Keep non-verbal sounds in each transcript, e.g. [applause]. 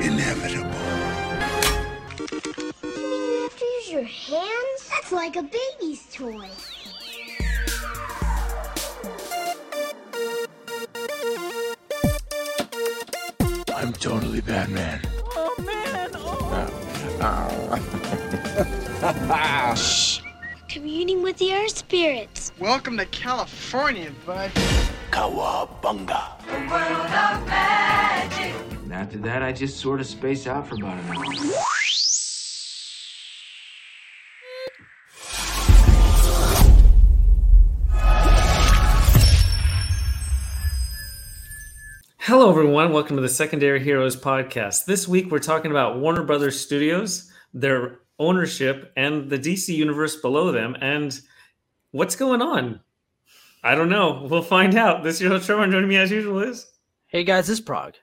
inevitable. You have to use your hands? That's like a baby's toy. I'm totally Batman. Oh, man. Oh. Shh. [laughs] Communing with the earth spirits. Welcome to California, bud. Kawabunga. And after that, I just sort of space out for about an hour. Hello, everyone. Welcome to the Secondary Heroes podcast. This week, we're talking about Warner Brothers Studios, their ownership, and the DC universe below them, and what's going on. I don't know. We'll find out. This is your host, Trevor, joining me as usual is. Hey guys, this is Prague.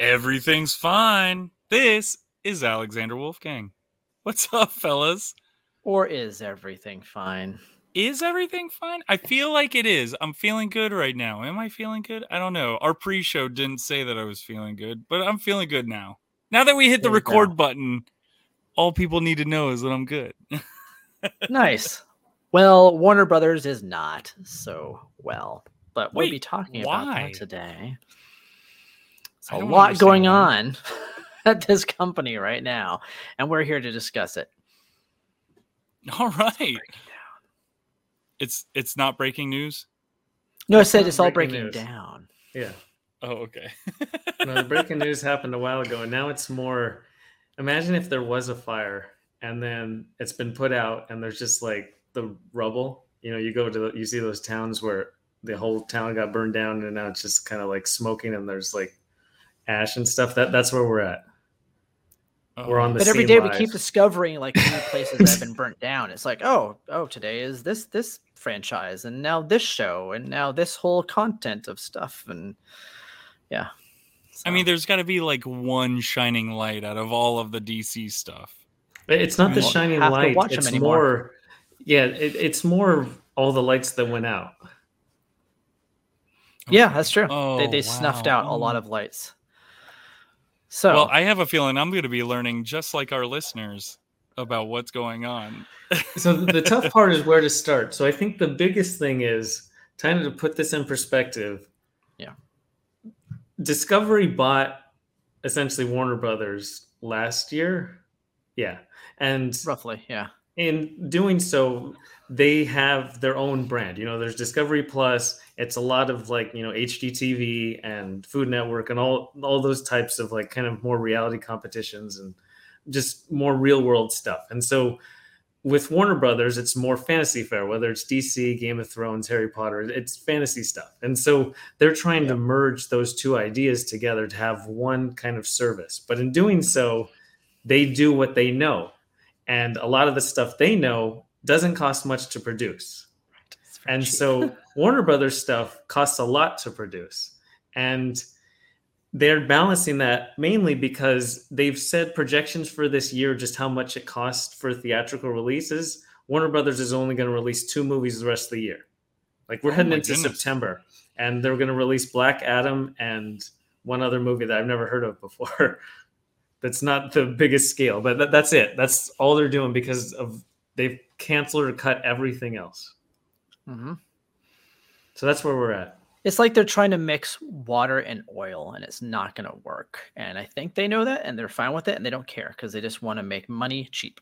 Everything's fine. This is Alexander Wolfgang. What's [laughs] up, fellas? Or is everything fine? Is everything fine? I feel like it is. I'm feeling good right now. Am I feeling good? I don't know. Our pre show didn't say that I was feeling good, but I'm feeling good now. Now that we hit the record button, all people need to know is that I'm good. [laughs] Nice. Well, Warner Brothers is not so well, but we'll Wait, be talking why? about that today. I a lot going understand on [laughs] at this company right now, and we're here to discuss it. all right. It's it's not breaking news. No, I It's said not it's all breaking breaking news. down. Yeah. Oh, okay. [laughs] No, the breaking [laughs] news happened a while ago, and now it's more. Imagine if there was a fire, and then it's been put out, and there's just like the rubble. You know, you go to the, you see those towns where the whole town got burned down, and now it's just kind of like smoking, and there's like ash and stuff. That that's where we're at. We're oh. on the But every day same we keep discovering like new places that have been burnt down. It's like, oh, oh, today is this this franchise, and now this show, and now this whole content of stuff, and yeah. I mean, there's got to be like one shining light out of all of the DC stuff. It's not the won't shining light. watch 'em It's anymore. more, yeah. It, it's more all the lights that went out. Oh. Yeah, that's true. they Oh, they snuffed wow. out a lot Oh. of lights. So Well, I have a feeling I'm going to be learning just like our listeners about what's going on. So the tough [laughs] part is where to start. So I think the biggest thing is kind of to put this in perspective. Yeah. Discovery bought essentially Warner Brothers last year. Yeah. And roughly, yeah. in doing so, they have their own brand. You know, there's Discovery Plus. It's a lot of like, you know, HGTV and Food Network and all all those types of like kind of more reality competitions and just more real world stuff. And so with Warner Brothers, it's more fantasy fair, whether it's DC, Game of Thrones, Harry Potter, it's fantasy stuff. And so they're trying to merge those two ideas together to have one kind of service. But in doing so, they do what they know. And a lot of the stuff they know doesn't cost much to produce. And cheap. so [laughs] Warner Brothers stuff costs a lot to produce. And they're balancing that mainly because they've said projections for this year, just how much it costs for theatrical releases. Warner Brothers is only going to release two movies the rest of the year. Like we're Oh heading into goodness. September, and they're going to release Black Adam and one other movie that I've never heard of before. [laughs] that's not the biggest scale, but that, that's it. That's all they're doing because of they've canceled or cut everything else. Mhm. So that's where we're at. it's like they're trying to mix water and oil, and it's not going to work. And I think they know that, and they're fine with it, and they don't care because they just want to make money cheap.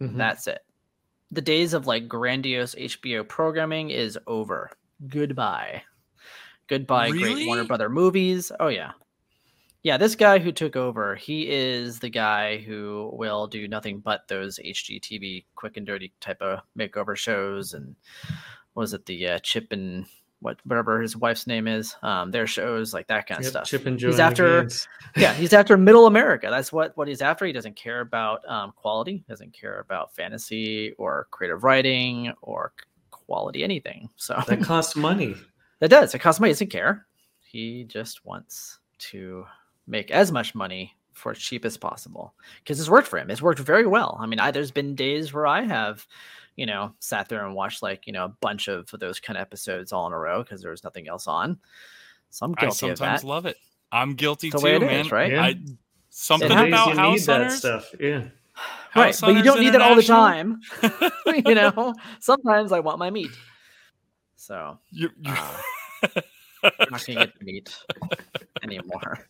Mhm. That's it. The days of like grandiose HBO programming is over. Goodbye. Goodbye, great Warner Brother movies. Oh yeah. Yeah, this guy who took over, he is the guy who will do nothing but those HGTV quick and dirty type of makeover shows and was it the uh, Chip and what whatever his wife's name is, um, their shows like that kind of stuff. Chip and He's after- [laughs] yeah, he's after middle America. That's what what he's after. He doesn't care about um, quality. Doesn't care about fantasy or creative writing or quality anything. So that costs money. [laughs] that does. It costs money. He doesn't care. He just wants to make as much money for as cheap as possible because it's worked for him. It's worked very well. I mean, I, there's been days where I have, you know, sat there and watched like you know a bunch of those kind of episodes all in a row because there was nothing else on. So I'm I guilty of sometimes that. love it. I'm guilty It's too, man. is, right? Yeah. I Something happens. about you need house that hunters. stuff. Yeah. right, House but you don't need that all the time. [laughs] you know, [laughs] sometimes I want my meat. So You- you- uh, [laughs] I'm not gonna get the meat anymore.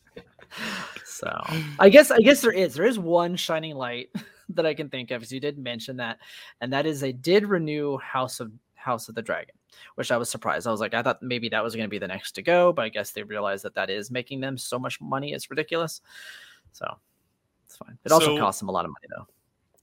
So I guess I guess there is there is one shining light [laughs] that I can think of, as you did mention that, and that is they did renew House of House of the Dragon, which I was surprised. I was like, I thought maybe that was going to be the next to go, but I guess they realized that that is making them so much money, it's ridiculous. So it's fine. It also So- costs them a lot of money though.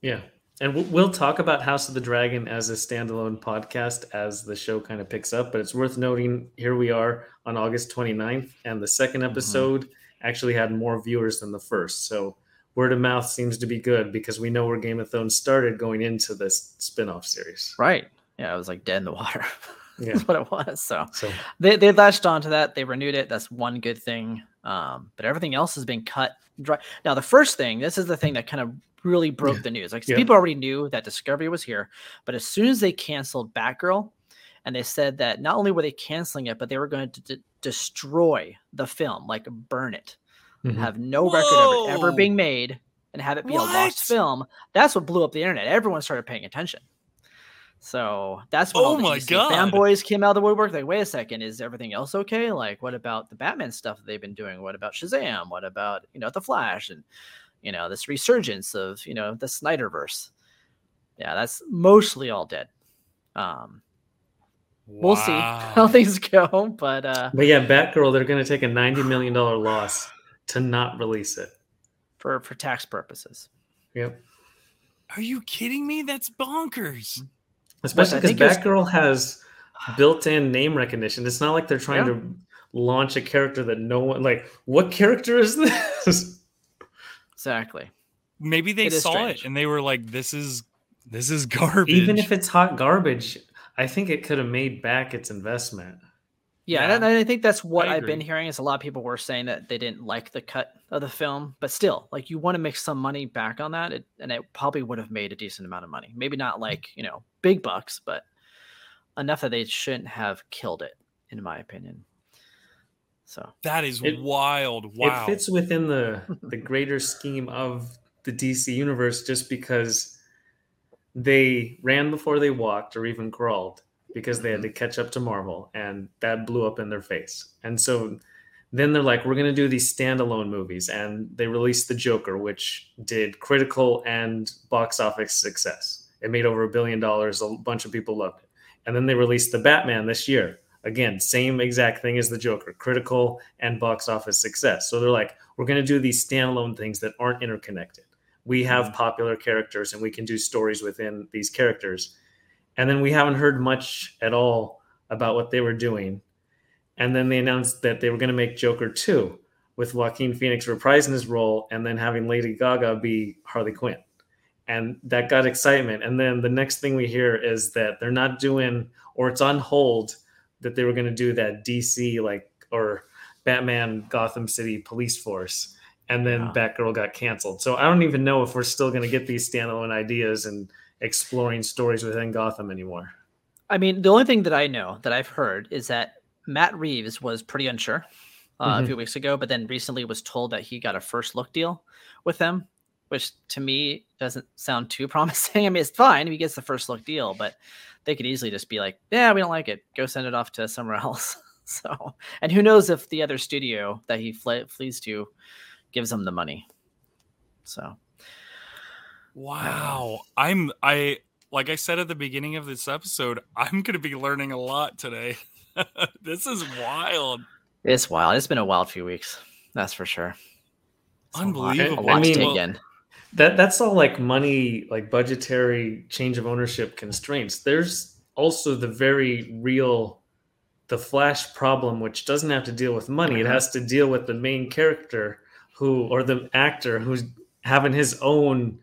Yeah. And we'll- we'll talk about House of the Dragon as a standalone podcast as the show kind of picks up. But it's worth noting here we are on August 29th, and the second mm-hmm. episode actually had more viewers than the first. So word of mouth seems to be good because we know where Game of Thrones started going into this spin off series. Right. Yeah, it was like dead in the water. [laughs] Yeah. That's what it was. So So they they latched onto that. They renewed it. That's one good thing. Um, but everything else has been cut dry. Now the first thing, this is the thing that kind of really broke Yeah. the news. Like Yeah. people already knew that Discovery was here, but as soon as they canceled Batgirl, and they said that not only were they canceling it, but they were going to d- destroy the film, like burn it, mhm. have no record of it ever being made, and have it be a lost film. That's what blew up the internet. Everyone started paying attention. So that's when all Oh the my DC God. fanboys came out of the woodwork. Like, wait a second, is everything else okay? Like, what about the Batman stuff that they've been doing? What about Shazam? What about you know the Flash and you know this resurgence of you know the Snyderverse? Yeah, that's mostly all dead. Um, we'll see how Wow. [laughs] things go, but uh, But yeah, Batgirl, they're going to take a $90 million loss to not release it. for for tax purposes. Yep. Are you kidding me? That's bonkers. Especially because think it was- Batgirl has built-in name recognition. It's not like they're trying Yeah. to launch a character that no one like. What character is this? Exactly. Maybe they It is saw it and they were like, "This is this is garbage." Even if it's hot garbage, I think it could have made back its investment. Yeah, Yeah, and I I think that's what I I've been hearing. Is a lot of people were saying that they didn't like the cut of the film, but still, like you want to make some money back on that, it, and it probably would have made a decent amount of money. Maybe not like you know big bucks, but enough that they shouldn't have killed it, in my opinion. So that is It- wild. Wow. It fits within the [laughs] the greater scheme of the DC universe just because they ran before they walked or even crawled because they had to mm-hmm. catch up to Marvel and that blew up in their face. And so then they're like, we're going to do these standalone movies. And they released The Joker, which did critical and box office success. It made over a billion dollars. A bunch of people loved it. And then they released The Batman this year. Again, same exact thing as The Joker, critical and box office success. So they're like, we're going to do these standalone things that aren't interconnected. We have mm-hmm. popular characters and we can do stories within these characters. And then we haven't heard much at all about what they were doing. And then they announced that they were going to make Joker 2 with Joaquin Phoenix reprising his role and then having Lady Gaga be Harley Quinn. And that got excitement. And then the next thing we hear is that they're not doing, or it's on hold, that they were going to do that DC, like, or Batman Gotham City police force. And then Wow. Batgirl got canceled. So I don't even know if we're still going to get these standalone ideas and exploring stories within Gotham anymore. I mean, the only thing that I know that I've heard is that Matt Reeves was pretty unsure uh, Mhm. a few weeks ago, but then recently was told that he got a first look deal with them, which to me doesn't sound too [laughs] promising. I mean, it's fine if he gets the first look deal, but they could easily just be like, "Yeah, we don't like it. Go send it off to somewhere [laughs] else." [laughs] so, and who knows if the other studio that he fle- flees to gives them the money. So, Wow. I'm I like I said at the beginning of this episode, I'm going to be learning a lot today. [laughs] this is wild. it's wild. It's been a wild few weeks. That's for sure. It's a lot- Unbelievable. A lot, I mean, to take well, in. That that's all like money, like budgetary change of ownership constraints. There's also the very real the Flash problem, which doesn't have to deal with money. It Mhm. has to deal with the main character who or the actor who's having his own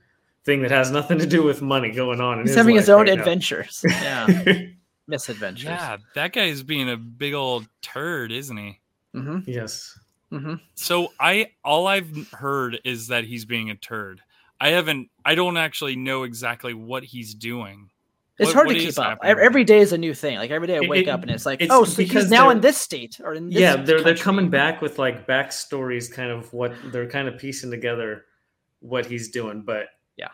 thing that has nothing to do with money going on. In He's having his life own right now. adventures. [laughs] Yeah, [laughs] misadventures. Yeah, that guy is being a big old turd, isn't he? hmm yes. hmm So I all I've heard is that he's being a turd. I haven't I don't actually know exactly what he's doing. It's What- hard what to keep up. happening Every day is a new thing. Like every day I wake it- up and it's like, it's oh, so because he's now in this state or in this. yeah, they're they're coming back with like backstories, kind of what they're kind of piecing together what he's doing. But yeah,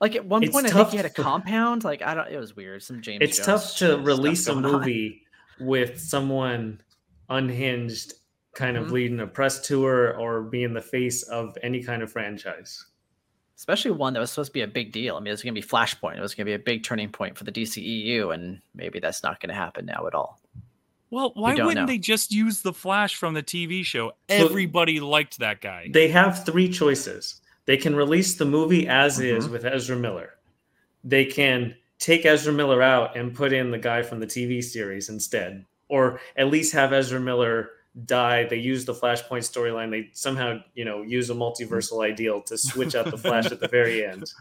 Like at one point, I think he had a compound. Like I don't. It was weird. Some James. it's Jones tough to release a going on. movie with someone unhinged kind of Mhm. leading a press tour or being the face of any kind of franchise. Especially one that was supposed to be a big deal. I mean, it was going to be Flashpoint. It was going to be a big turning point for the DCEU, and maybe that's not going to happen now at all. Well, why don't wouldn't know. they just use the Flash from the TV show? Everybody liked that guy. They have three choices. They can release the movie as is Mhm. with Ezra Miller. They can take Ezra Miller out and put in the guy from the TV series instead, or at least have Ezra Miller die. They use the Flashpoint storyline. They somehow, you know, use a multiversal ideal to switch out the Flash at the very [laughs] end.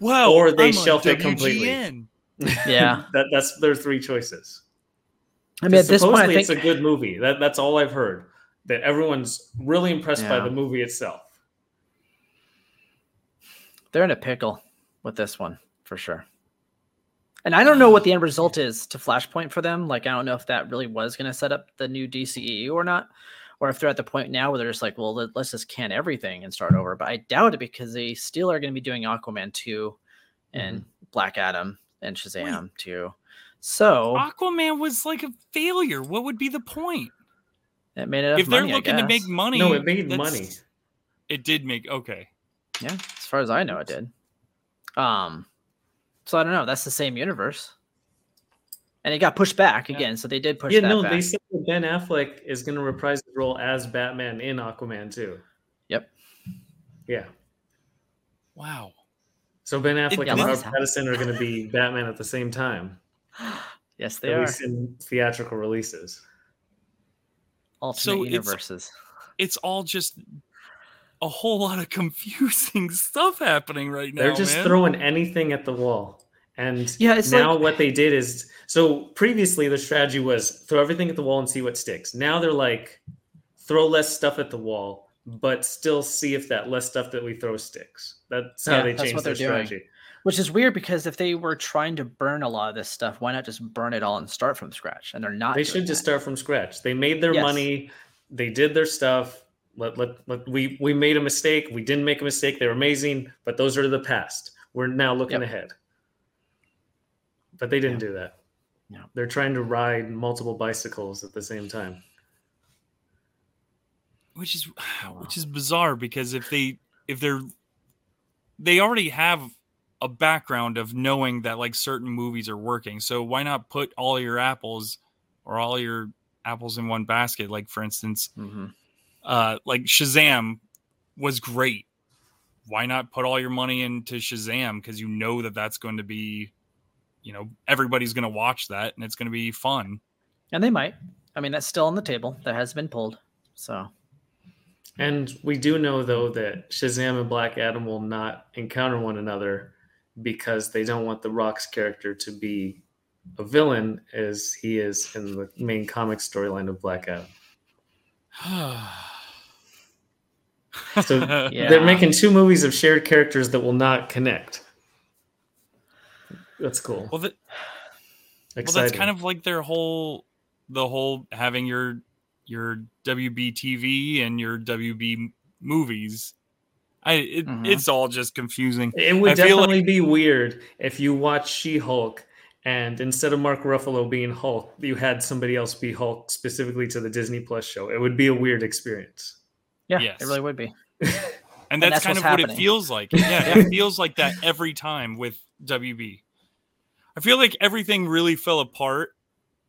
Wow. Or they I'm shelf it completely. [laughs] Yeah. that that's their three choices. I mean, at this point, I Supposedly think it's a good movie. That that's all I've heard. That everyone's really impressed by the movie itself. they're in a pickle with this one for sure. And I don't know what the end result is to Flashpoint for them. Like, I don't know if that really was going to set up the new DCEU or not, or if they're at the point now where they're just like, well, let, us just can everything and start over. But I doubt it because they still are going to be doing Aquaman 2 and Black Adam and Shazam two. So Aquaman was like a failure. What would be the point? it made enough if they're money, looking to make money, No, it made money. It did make okay. Yeah, as far as I know, it did. Um, so I don't know. That's the same universe, and it got pushed back Yeah. again. So they did push yeah, that no, back. they said that Ben Affleck is going to reprise the role as Batman in Aquaman too. Yep. Yeah. Wow. So Ben Affleck yeah, and that's Robert Pattinson are going to be [laughs] Batman at the same time, [gasps] Yes, they at are least in theatrical releases. alternate So it's- universes. It's all just a whole lot of [laughs] confusing stuff happening right now. They're just man. throwing anything at the wall. And Yeah, it's now like- what they did is so previously the strategy was throw everything at the wall and see what sticks. Now they're like throw less stuff at the wall, but still see if that less stuff that we throw sticks. That's how Yeah, they changed their they're doing. strategy. Which is weird because if they were trying to burn a lot of this stuff, why not just burn it all and start from scratch? And they're not. They should just that. start from scratch. They made their Yes. money, they did their stuff. Let, let, let we we made a mistake. We didn't make a mistake. They were amazing, but those are the past. We're now looking Yep. ahead. But they didn't do that. No. They're trying to ride multiple bicycles at the same time. which is [sighs] wow. which is bizarre because if they if they're they already have a background of knowing that like certain movies are working so why not put all your apples or all your apples in one basket like for instance Mhm. Uh like shazam was great why not put all your money into shazam because you know that that's going to be you know everybody's going to watch that and it's going to be fun And they might. I mean, that's still on the table. That has been pulled. So And we do know though that Shazam and Black Adam will not encounter one another because they don't want the Rock's character to be a villain as he is in the main comic storyline of Black Adam. [sighs] [sighs] [sighs] So [laughs] Yeah. they're making two movies of shared characters that will not connect. That's cool. well, that, well that's kind of like their whole the whole having your your WB TV and your WB movies. I it, Mhm. it's all just confusing. it would I feel like- definitely be weird if you watch She-Hulk and instead of Mark Ruffalo being Hulk, you had somebody else be Hulk specifically to the Disney Plus show. It would be a weird experience. Yeah, Yes. it really would be. [laughs] And that's, that's kind what's of what happening. it feels like. [laughs] Yeah, it feels like that every time with WB. I feel like everything really fell apart.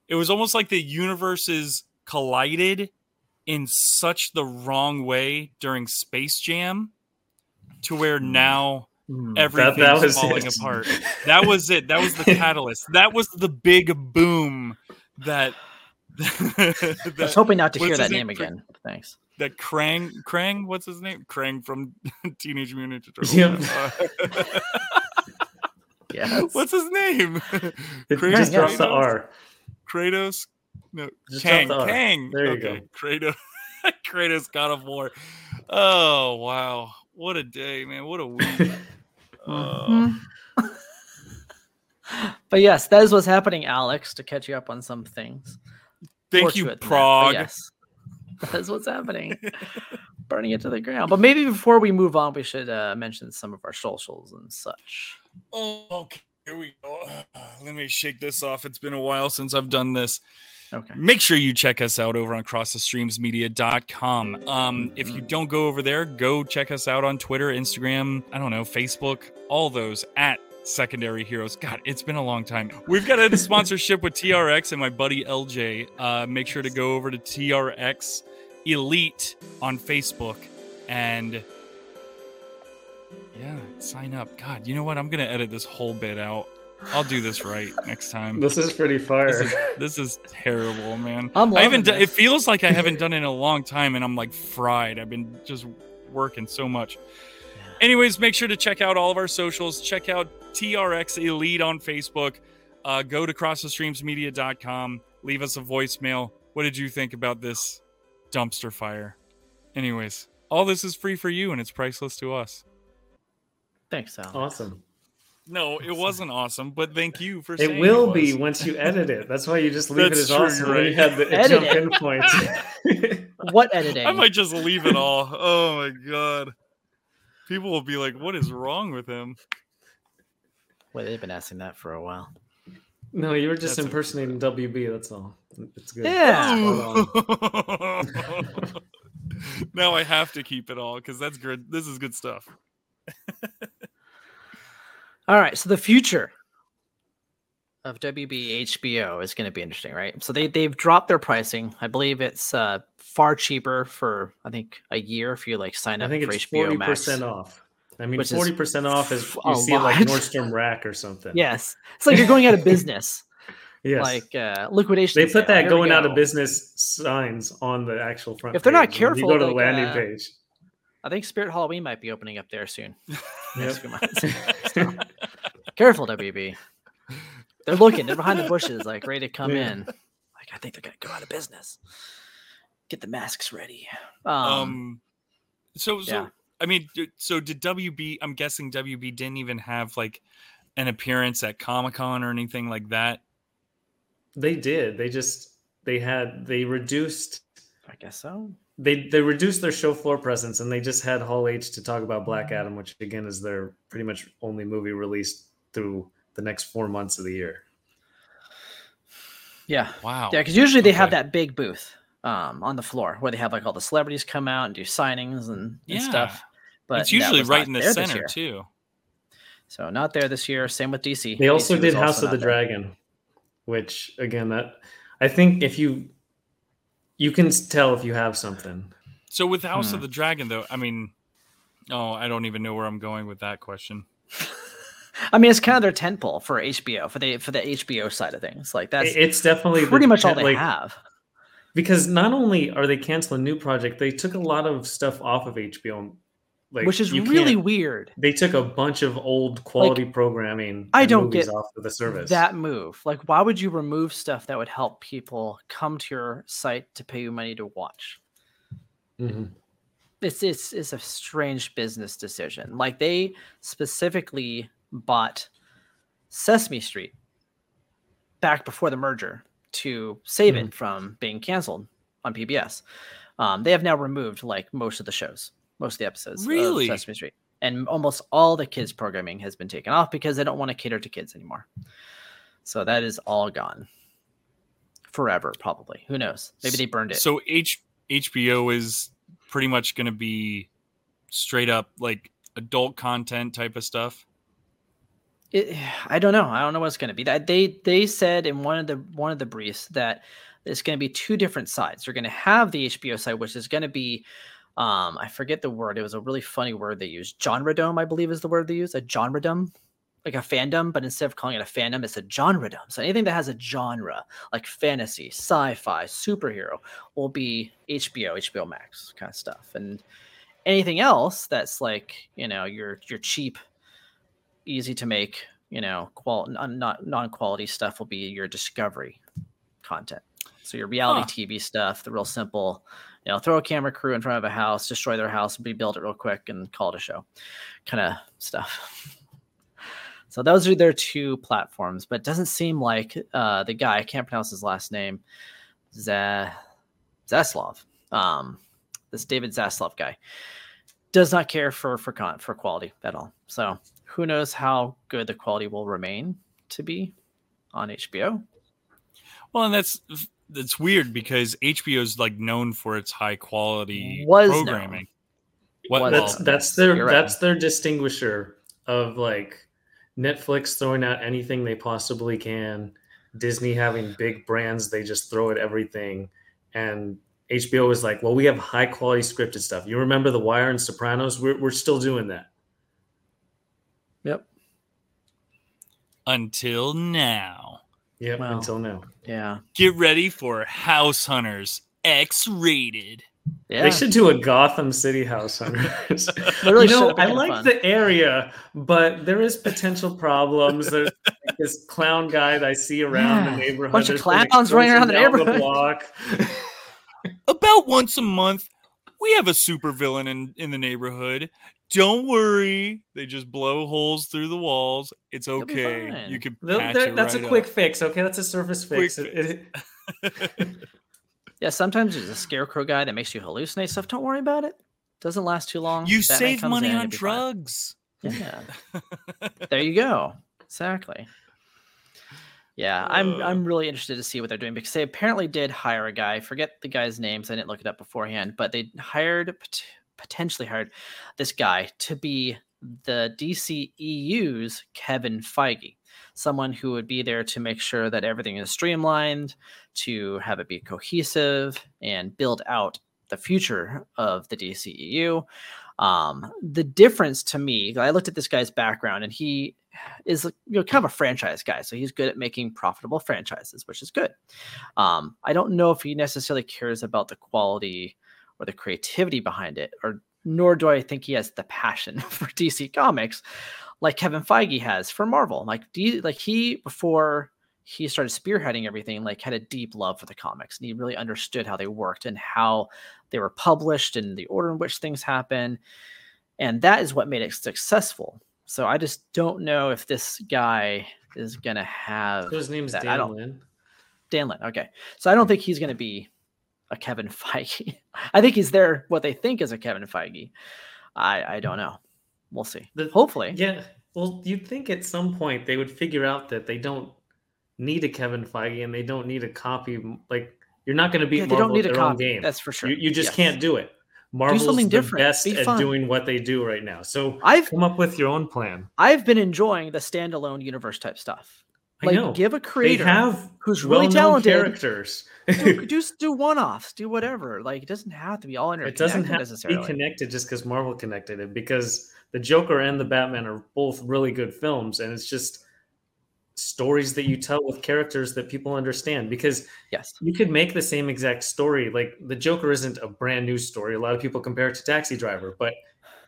It was almost like the universes collided in such the wrong way during Space Jam to where now Hmm. everything's was falling it. apart. That was it. That was the [laughs] catalyst. That was the big boom that I was hoping not to hear that name name? again. Thanks. That Krang Krang what's his name? Krang from [laughs] Teenage Mutant Ninja Turtles. Yep. Uh, [laughs] Yeah. what's his name? It Kratos? just drops the R. Kratos? No, Just Kang. drop the R. Kang. There you okay. Kratos. [laughs] Kratos God of War. Oh wow. What a day, man. What a week. Mhm. but yes, that is what's happening, Alex. To catch you up on some things. Thank More you, to it than that, Prague. yes, that's what's happening. [laughs] Burning it to the ground. But maybe before we move on, we should uh, mention some of our socials and such. Oh, okay. Here we go. [sighs] Let me shake this off. It's been a while since I've done this. Okay. Make sure you check us out over on crossthestreamsmedia.com. Um, if you don't go over there, go check us out on Twitter, Instagram, I don't know, Facebook, all those at Secondary Heroes. God, it's been a long time. We've got a sponsorship with TRX and my buddy LJ. Uh, make sure to go over to TRX Elite on Facebook and yeah, sign up. God, you know what? I'm gonna edit this whole bit out. I'll do this right next time. This is pretty fire. This is, this is terrible, man. I'm I haven't. loving Done, it feels like I haven't [laughs] done it in a long time, and I'm like fried. I've been just working so much. Anyways, make sure to check out all of our socials. Check out TRX Elite on Facebook. Uh, go to crossthestreamsmedia.com. Leave us a voicemail. What did you think about this dumpster fire? Anyways, all this is free for you, and it's priceless to us. Thanks, Alex. awesome. No, it wasn't awesome, but thank you for saying It will it be once you edit it. That's why you just leave That's it as true, awesome. you're You right. have the Edit jump in points. [laughs] What editing? I might just leave it all. Oh my god. People will be like, what is wrong with him? Wait, they've been asking that for a while. no, you were just That's a- impersonating WB. That's all. It's good. Yeah. Spot [laughs] now I have to keep it all because that's good. This is good stuff. [laughs] All right, so the future of WB HBO is going to be interesting, right? So they they've dropped their pricing. I believe it's uh, far cheaper for I think a year if you like sign up. I think for it's forty percent off. I mean, forty percent off is you see it like. Nordstrom [laughs] Rack or something. Yes, it's like you're going out of business, [laughs] yes. like uh, liquidation. they put sale. that going out of business signs on the actual front. If they're not careful, you go to the landing uh, page. I think Spirit Halloween might be opening up there soon. [laughs] Next few Yep. months. Careful, WB. They're looking. They're behind the [laughs] bushes, like ready to come Yeah. in. Like I think they're gonna go out of business. Get the masks ready. Um, Um, so so yeah. I mean, so did WB? I'm guessing WB didn't even have like an appearance at Comic Con or anything like that. They did. They just they had they reduced I guess so. they they reduced their show floor presence and they just had Hall H to talk about Black Adam, which again is their pretty much only movie released through the next four months of the year. Yeah. Wow. Yeah, because usually they have that big booth um, on the floor where they have like all the celebrities come out and do signings and, and Yeah. stuff. But it's usually right in the center too. So not there this year. Same with DC. They also DC did was House of the there. Dragon, which again that I think if you you can tell if you have something. So with House Hmm. of the Dragon, though, I mean, oh, I don't even know where I'm going with that question. I mean, it's kind of their tentpole for HBO for the for the HBO side of things. Like that's it's definitely the pretty much all they like, have. because not only are they canceling new project, they took a lot of stuff off of HBO, like which is really weird. They took a bunch of old quality programming. I and don't movies get off of the service. That move, like, why would you remove stuff that would help people come to your site to pay you money to watch? Mhm. It's it's it's a strange business decision. Like they specifically bought Sesame Street back before the merger to save Mm-hmm. it from being canceled on PBS. Um, they have now removed like most of the shows, most of the episodes. of Really? Sesame Street, and almost all the kids programming has been taken off because they don't want to cater to kids anymore. So that is all gone forever, probably. Who knows? Maybe they burned it. So H HBO is pretty much going to be straight up like adult content type of stuff. It, [sighs] I don't know. I don't know what it's going to be. That they they said in one of the one of the briefs that it's going to be two different sides. They're going to have the HBO side, which is going to be, um, I forget the word. It was a really funny word they used. Genre dome, I believe, is the word they use. A genre dome, like a fandom, but instead of calling it a fandom, it's a genre dome. So anything that has a genre, like fantasy, sci-fi, superhero, will be HBO, HBO Max kind of stuff, and anything else that's like you know your your cheap easy to make, you know, qual non not non-quality stuff will be your discovery content. So your reality TV stuff, the real simple, you know, throw a camera crew in front of a house, destroy their house, rebuild it real quick, and call it a show, kind of stuff. So those are their two platforms, but it doesn't seem like uh, the guy I can't pronounce his last name, Z- Zaslav, um, this David Zaslav guy, does not care for for con- for quality at all. So who knows how good the quality will remain to be on HBO? Well, and that's that's weird because HBO is like known for its high quality Was known. programming. What, Was well, That's that's their right. that's their distinguisher of like Netflix throwing out anything they possibly can, Disney having big brands they just throw at everything, and HBO is like, well, we have high quality scripted stuff. You remember The Wire and Sopranos? We're we're still doing that. Yep. Until now. Yeah, Wow. until now. Yeah. Get ready for House Hunters X rated. Yeah. They should do a Gotham City House Hunters. [laughs] Literally you know, I like fun. the area, but there is potential problems. There's like this clown guy that I see around Yeah, the neighborhood. bunch of clowns running around the explosions down neighborhood. block. About once a month, we have a supervillain in, in the neighborhood. Don't worry. They just blow holes through the walls. It's okay. You can patch they're- it that's right a quick up. fix. Okay, that's a surface Quick fix. It- it- [laughs] Yeah, sometimes there's a scarecrow guy that makes you hallucinate stuff. Don't worry about it. Doesn't last too long. You Batman save money in, on you'll fine. drugs. Yeah. [laughs] there you go. Exactly. Yeah, I'm Uh. I'm really interested to see what they're doing because they apparently did hire a guy. Forget the guy's names. I didn't look it up beforehand, but they hired pot- potentially hired this guy to be the DCEU's Kevin Feige, someone who would be there to make sure that everything is streamlined, to have it be cohesive, and build out the future of the DCEU. Um, the difference to me, I looked at this guy's background, and he is you know kind of a franchise guy, so he's good at making profitable franchises, which is good. Um, I don't know if he necessarily cares about the quality or the creativity behind it, or nor do I think he has the passion [laughs] for DC Comics like Kevin Feige has for Marvel. Like D, like he before he started spearheading everything, like had a deep love for the comics, and he really understood how they worked and how they were published and the order in which things happen, and that is what made it successful. So I just don't know if this guy is gonna have His name's that. Dan Lin. Dan Lin. Okay. So I don't think he's going to be a Kevin [laughs] Feige. I think he's there what they think is a Kevin Feige. I I don't know. We'll see. The- Hopefully. Yeah. Well, you'd think at some point they would figure out that they don't need a Kevin Feige and they don't need a copy. Like you're not going to beat Yeah, they Marvel don't need a their own copy. game. That's for sure. You, you just Yes. can't do it. Marvel's something the different. best Be at doing what they do right now. So I've come up with your own plan. I've been enjoying the standalone universe type stuff. I Like know. give a They creator have who's really talented. characters. [laughs] do, just [laughs] do one offs, do whatever. Like it doesn't have to be all it interconnected doesn't have to necessarily. be connected just because Marvel connected it. Because the Joker and the Batman are both really good films, and it's just stories that you tell with characters that people understand. Because yes. you could make the same exact story. Like the Joker isn't a brand new story. A lot of people compare it to Taxi Driver, but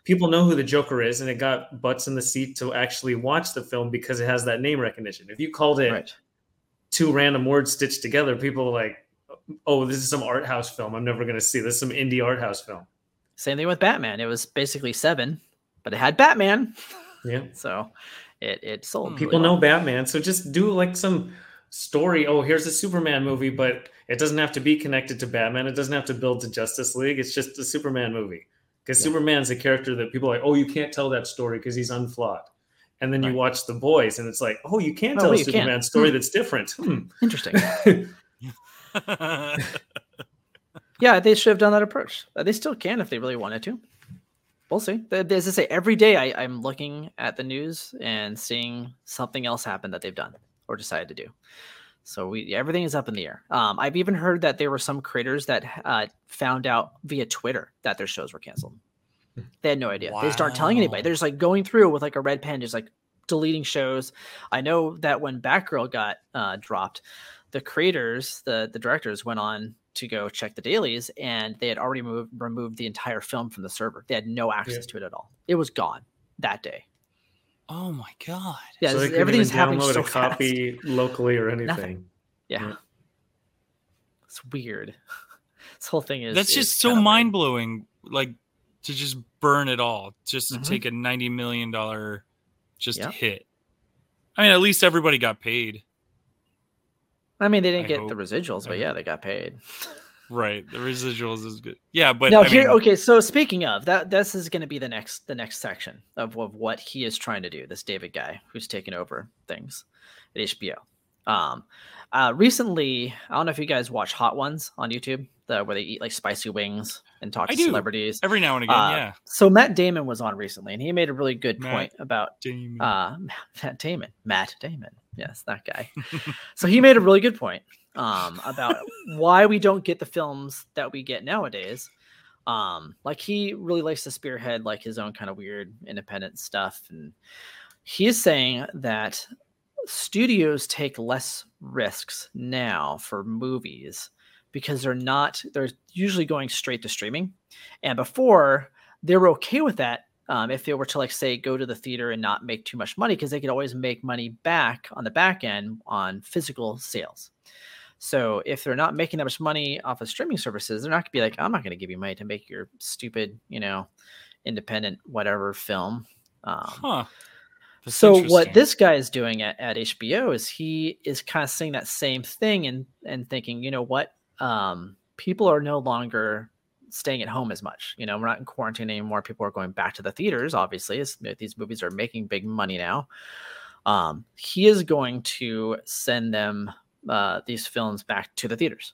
people know who the Joker is, and it got butts in the seat to actually watch the film because it has that name recognition. If you called it Right. two random words stitched together, people are like, "Oh, this is some art house film. I'm never going to see this. Is some indie art house film." Same thing with Batman. It was basically seven, but it had Batman. Yeah, [laughs] So it it sold. really people know well. Batman, so just do like some story. Oh, here's a Superman movie, but it doesn't have to be connected to Batman. It doesn't have to build to Justice League. It's just a Superman movie because Yeah. Superman's a character that people are like, "Oh, you can't tell that story because he's unflawed." And then you watch The Boys, and it's like, "Oh, you can't Oh, tell wait, a. Superman story Hmm. that's different." Hmm. Interesting. [laughs] Yeah, they should have done that approach. Uh, They still can if they really wanted to. We'll see. As I say, every day I, I'm looking at the news and seeing something else happen that they've done or decided to do. So we everything is up in the air. Um, I've even heard that there were some creators that uh, found out via Twitter that their shows were canceled. They had no idea. They start telling anybody. They're just like going through with like a red pen, just like deleting shows. I know that when Batgirl got uh, dropped, the creators, the the directors went on to go check the dailies, and they had already moved, removed the entire film from the server. They had no access to it at all. It was gone that day. Oh my god. Yeah, so this- they couldn't everything's even happening download so a copy locally or anything. Nothing. Yeah, Yeah. it's weird. [laughs] this whole thing is That's is just so mind blowing. Like to just burn it all, just to Mhm. take a ninety million dollar just Yep. hit. I mean, at least everybody got paid. I mean, they didn't I get hope. the residuals, but yeah, they got paid. [laughs] Right. The residuals is good. Yeah, but no, I here. mean, okay, so speaking of that, this is going to be the next the next section of, of what he is trying to do. This David guy who's taking over things at HBO. Um, uh, recently, I don't know if you guys watch Hot Ones on YouTube, the where they eat like spicy wings and talk I to do. celebrities. every now and again, Uh, yeah. So Matt Damon was on recently, and he made a really good Matt point about Damon. uh, [laughs] Matt Damon. Matt Damon. Yes, that guy. so he made a really good point um, about why we don't get the films that we get nowadays. Um, like he really likes to spearhead like his own kind of weird independent stuff, and he is saying that studios take less risks now for movies because they're not they're usually going straight to streaming and before they were okay with that um, if they were to like say go to the theater and not make too much money because they could always make money back on the back end on physical sales so if they're not making that much money off of streaming services they're not going to be like i'm not going to give you money to make your stupid you know independent whatever film um, huh. That's so what this guy is doing at, at HBO is he is kind of saying that same thing and and thinking, you know what, um, people are no longer staying at home as much. You know, we're not in quarantine anymore. People are going back to the theaters. Obviously, as these movies are making big money now. Um, he is going to send them uh, these films back to the theaters,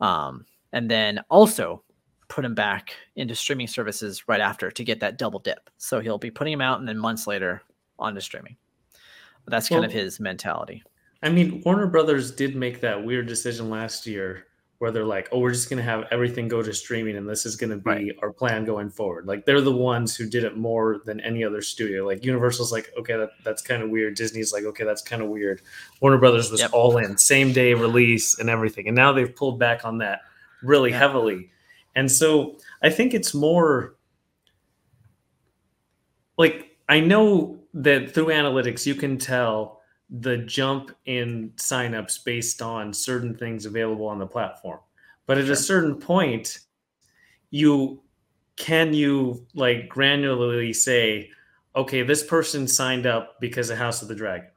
um, and then also put them back into streaming services right after to get that double dip. So he'll be putting them out, and then months later onto streaming. But that's kind of his mentality. I mean, Warner Brothers did make that weird decision last year where they're like, "Oh, we're just going to have everything go to streaming, and this is going to be Right. our plan going forward." Like they're the ones who did it more than any other studio. Like Universal's like, "Okay, that, that's kind of weird." Disney's like, "Okay, that's kind of weird." Warner Brothers was Yep. all in, same day release and everything, and now they've pulled back on that really Yeah. heavily. And so I think it's more like I know that through analytics you can tell the jump in signups based on certain things available on the platform. But at Sure. a certain point, you can you like granularly say, okay, this person signed up because of House of the Dragon.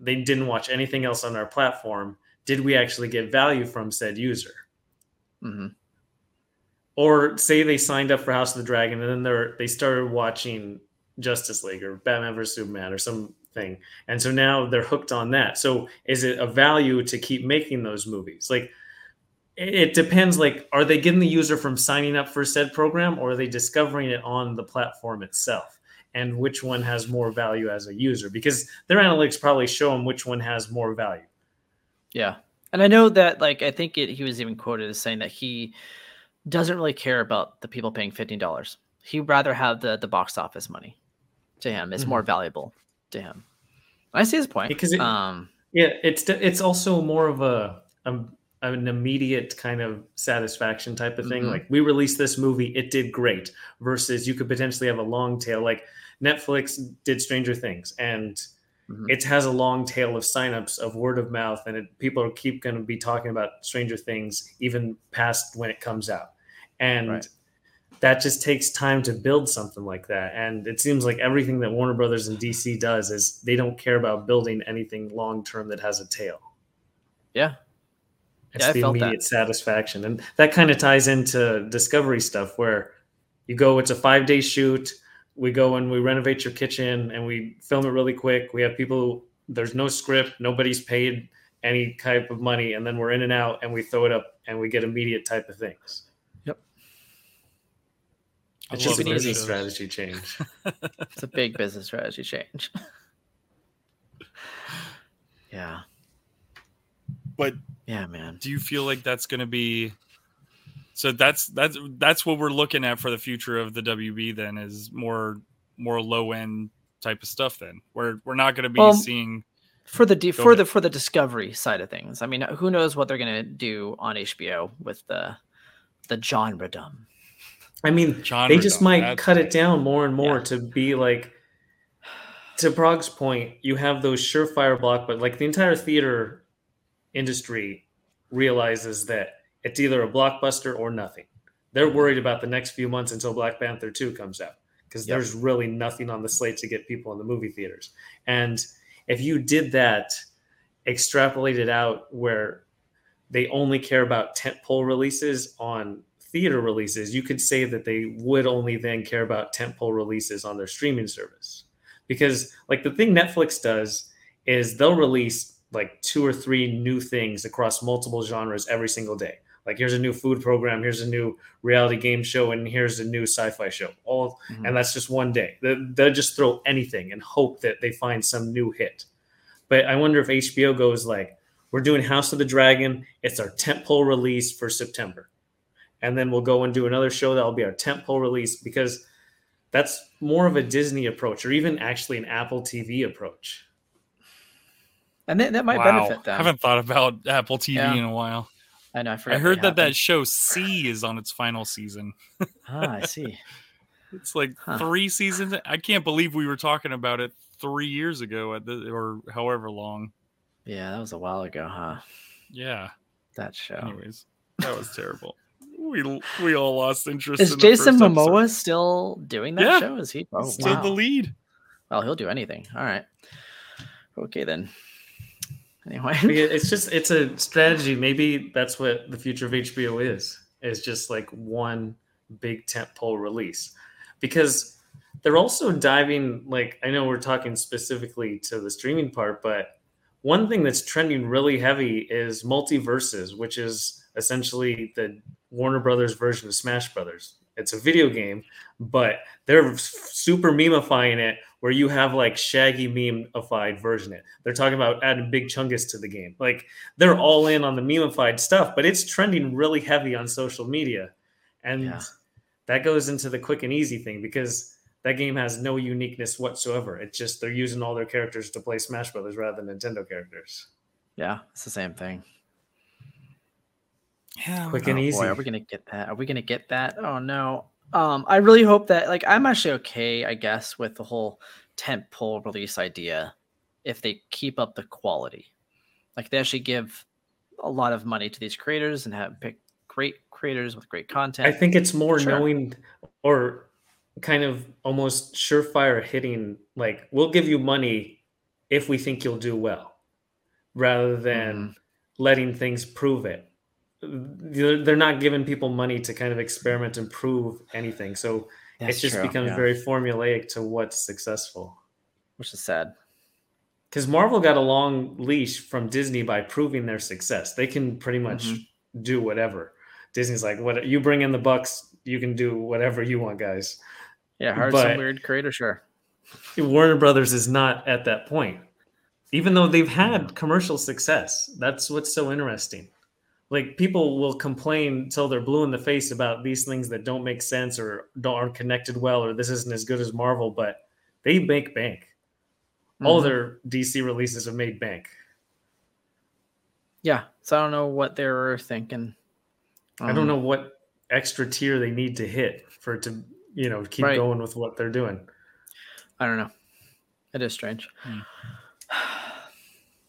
They didn't watch anything else on our platform. Did we actually get value from said user? hmm or say they signed up for House of the Dragon and then they're they started watching Justice League or Batman vs Superman or something, and so now they're hooked on that. So is it a value to keep making those movies? Like it depends. Like, are they getting the user from signing up for said program, or are they discovering it on the platform itself? And which one has more value as a user? Because their analytics probably show them which one has more value. Yeah. And I know that, like, I think it, he was even quoted as saying that he doesn't really care about the people paying $15. He'd rather have the, the box office money to him. It's mm-hmm. more valuable to him. I see his point. Because it- um, Yeah, it's it's also more of a, a an immediate kind of satisfaction type of thing. Mhm. Like we released this movie, it did great. Versus you could potentially have a long tail. Like Netflix did Stranger Things, and Mhm. it has a long tail of signups of word of mouth, and it, people are keep going to be talking about Stranger Things even past when it comes out, and. Right. That just takes time to build something like that, and it seems like everything that Warner Brothers and DC does is they don't care about building anything long term that has a tail. yeah. It's Yeah, the felt that. immediate satisfaction. And that kind of ties into discovery stuff where you go, it's a five day shoot. We go and we renovate your kitchen and we film it really quick. We have people, there's no script, nobody's paid any type of money. And then we're in and out and we throw it up and we get immediate type of things. I It's just a love business shows. strategy change. [laughs] It's a big business strategy change. [laughs] yeah. But Yeah, man. do you feel like that's going to be so that's that's that's what we're looking at for the future of the WB then is more more low end type of stuff then we're we're not going to be Well, seeing for the d for ahead. the for the discovery side of things. I mean, who knows what they're gonna do on HBO with the the genre dumb. I mean, genre they just might That's cut it down more and more Yeah. to be like to Prague's point, you have those surefire block, but like the entire theater industry realizes that it's either a blockbuster or nothing. They're mm-hmm. worried about the next few months until Black Panther 2 comes out because Yep. there's really nothing on the slate to get people in the movie theaters. And if you did that, extrapolated out where they only care about tentpole releases on theater releases, you could say that they would only then care about tentpole releases on their streaming service. Because like the thing Netflix does is they'll release like two or three new things across multiple genres every single day. Like here's a new food program, here's a new reality game show, and here's a new sci-fi show. All Mhm. and that's just one day. They- They'll just throw anything and hope that they find some new hit. But I wonder if HBO goes like, we're doing House of the Dragon. It's our tentpole release for September, and then we'll go and do another show that will be our tentpole release because that's more of a Disney approach, or even actually an Apple TV approach. and that, that might Wow. benefit them. I haven't thought about Apple TV Yeah. in a while. I know. I, forgot I heard that have that show See is on its final season. [laughs] Ah, I see. It's like Huh. three seasons. I can't believe we were talking about it three years ago at the or however long. Yeah, that was a while ago, huh? Yeah. That show. Anyways, that was terrible. We we all lost interest. Is in the Jason first episode. Momoa still doing that Yeah. show? Is he? Oh, still wow. the lead? Well, he'll do anything. All right. Okay then. Anyway, it's just it's a strategy. Maybe that's what the future of HBO is. Is just like one big tentpole release, because they're also diving. Like I know we're talking specifically to the streaming part, but one thing that's trending really heavy is MultiVersus, which is essentially the Warner Brothers version of Smash Brothers. It's a video game, but they're super memifying it where you have like shaggy memeified version of it. They're talking about adding big chungus to the game. Like they're all in on the memeified stuff, but it's trending really heavy on social media. And Yeah. that goes into the quick and easy thing because that game has no uniqueness whatsoever. It's just they're using all their characters to play Smash Brothers rather than Nintendo characters. yeah, it's the same thing. Yeah. Quick Oh, and easy. Boy, are we gonna get that? Are we gonna get that? Oh no. Um, I really hope that like I'm actually okay, I guess, with the whole tentpole release idea if they keep up the quality. Like they actually give a lot of money to these creators and have pick great creators with great content. I think it's more Sure. knowing or kind of almost surefire hitting like we'll give you money if we think you'll do well rather than Mm-hmm. letting things prove it they're not giving people money to kind of experiment and prove anything so That's it just true, becomes yeah. very formulaic to what's successful which is sad. because marvel got a long leash from disney by proving their success they can pretty much Mm-hmm. do whatever disney's like what you bring in the bucks you can do whatever you want guys Yeah, hard But- some weird creator, sure. Warner Brothers is not at that point. Even though they've had commercial success. That's what's so interesting. Like people will complain till they're blue in the face about these things that don't make sense or don't aren't connected well or this isn't as good as Marvel, but they make bank. All Mhm. their DC releases have made bank. Yeah, so I don't know what they were thinking. I Um, don't know what extra tier they need to hit for it to, you know, keep Right. going with what they're doing. I don't know. It is strange. Hmm.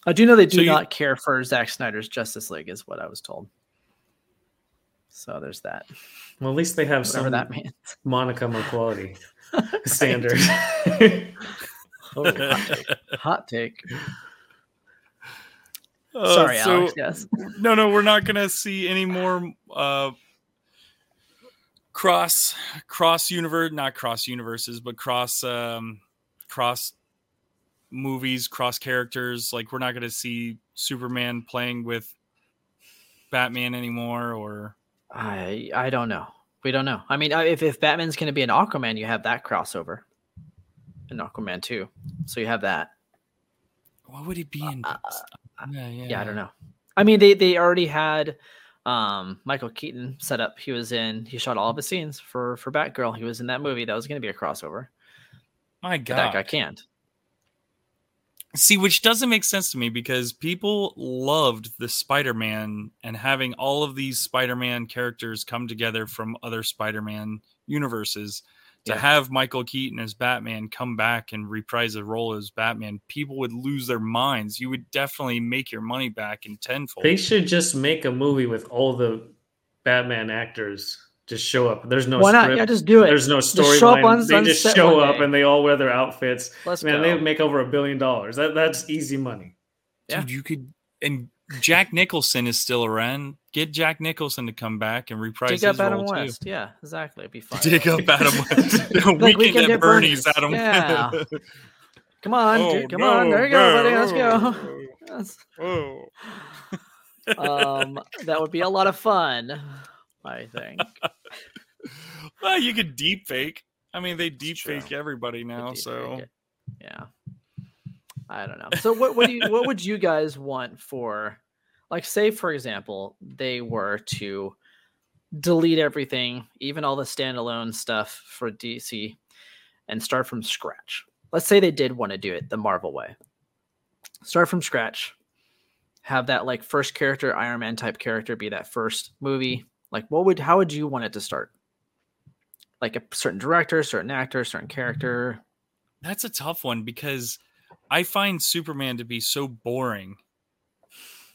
I do know they do So you- not care for Zack Snyder's Justice League, is what I was told. So there's that. Well, at least they have Whatever some that means. monicum of quality standard. [laughs] Oh, hot take. Hot take. Uh, Sorry, so- Alex. Yes. no, no, we're not gonna see any more uh, cross cross universe, not cross universes, but cross um, cross movies, cross characters. Like we're not gonna see Superman playing with Batman anymore, or I I don't know. We don't know. I mean, if if Batman's going to be an Aquaman, you have that crossover. An Aquaman too. So you have that. what would he be in? Uh, yeah, yeah, yeah, I don't know. I mean, they they already had um Michael Keaton set up. He was in. He shot all of his scenes for for Batgirl. He was in that movie. That was going to be a crossover. My But that God, guy can't. See, which doesn't make sense to me because people loved the Spider Man and having all of these Spider Man characters come together from other Spider Man universes. To Yeah. have Michael Keaton as Batman come back and reprise a role as Batman, people would lose their minds. You would definitely make your money back in tenfold. They should just make a movie with all the Batman actors just show up. There's no Why not? script. Yeah, just do it. There's no show up on storyline. They just show up and they all wear their outfits. Let's Man, go. they make over a billion dollars. That that's easy money. Yeah. Dude, you could and Jack Nicholson is still around. Get Jack Nicholson to come back and reprise Dig his up Adam role too. West. Yeah, exactly. It'd be fun. Dig up Adam [laughs] West. [laughs] Like Weekend, Weekend at at Bernie's. Bernie's. Adam. Yeah. Come on, Oh, dude, come on. There you go, buddy. Let's go. [laughs] That's- Oh. um, that would be a lot of fun. I [laughs] think. Well, you could deep fake. I mean, they deep fake everybody now. So yeah, I don't know. So what what do you what would you guys want for, like, say for example, they were to delete everything, even all the standalone stuff for DC, and start from scratch. Let's say they did want to do it the Marvel way. Start from scratch. Have that like first character Iron Man type character be that first movie. Like, what would how would you want it to start? Like a certain director, certain actor, certain character. that's a tough one because I find Superman to be so boring.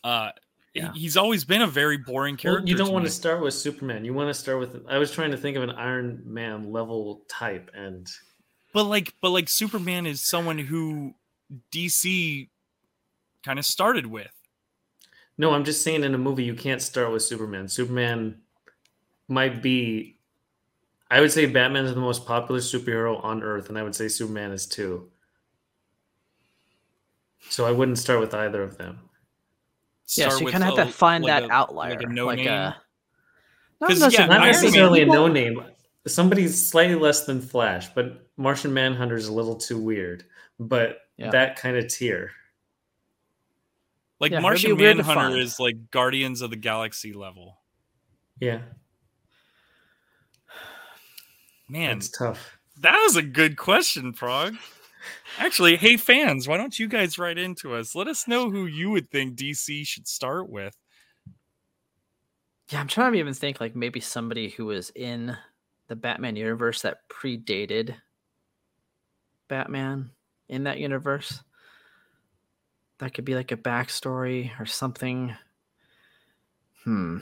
Uh, Yeah. he's always been a very boring Well, character. you don't to want me. to start with Superman. You want to start with. I was trying to think of an Iron Man level type, and but like, but like, Superman is someone who DC kind of started with. no, I'm just saying in a movie you can't start with Superman. Superman might be. I would say Batman is the most popular superhero on Earth, and I would say Superman is too. So I wouldn't start with either of them. Yeah, Start so you kind of have to find like that a- outlier, like a no like name. a. Not 'Cause, yeah, Not Iron Man- necessarily a people- no name. Somebody's slightly less than Flash, but Martian Manhunter is a little too weird. But Yeah. that kind of tier. Like Yeah, Martian be weird to Manhunter is like Guardians of the Galaxy level. Yeah, Man, it's tough. that was a good question, Prog. Actually, hey fans, why don't you guys write into us? Let us know who you would think DC should start with. Yeah, I'm trying to even think like maybe somebody who was in the Batman universe that predated Batman in that universe. That could be like a backstory or something. Hmm.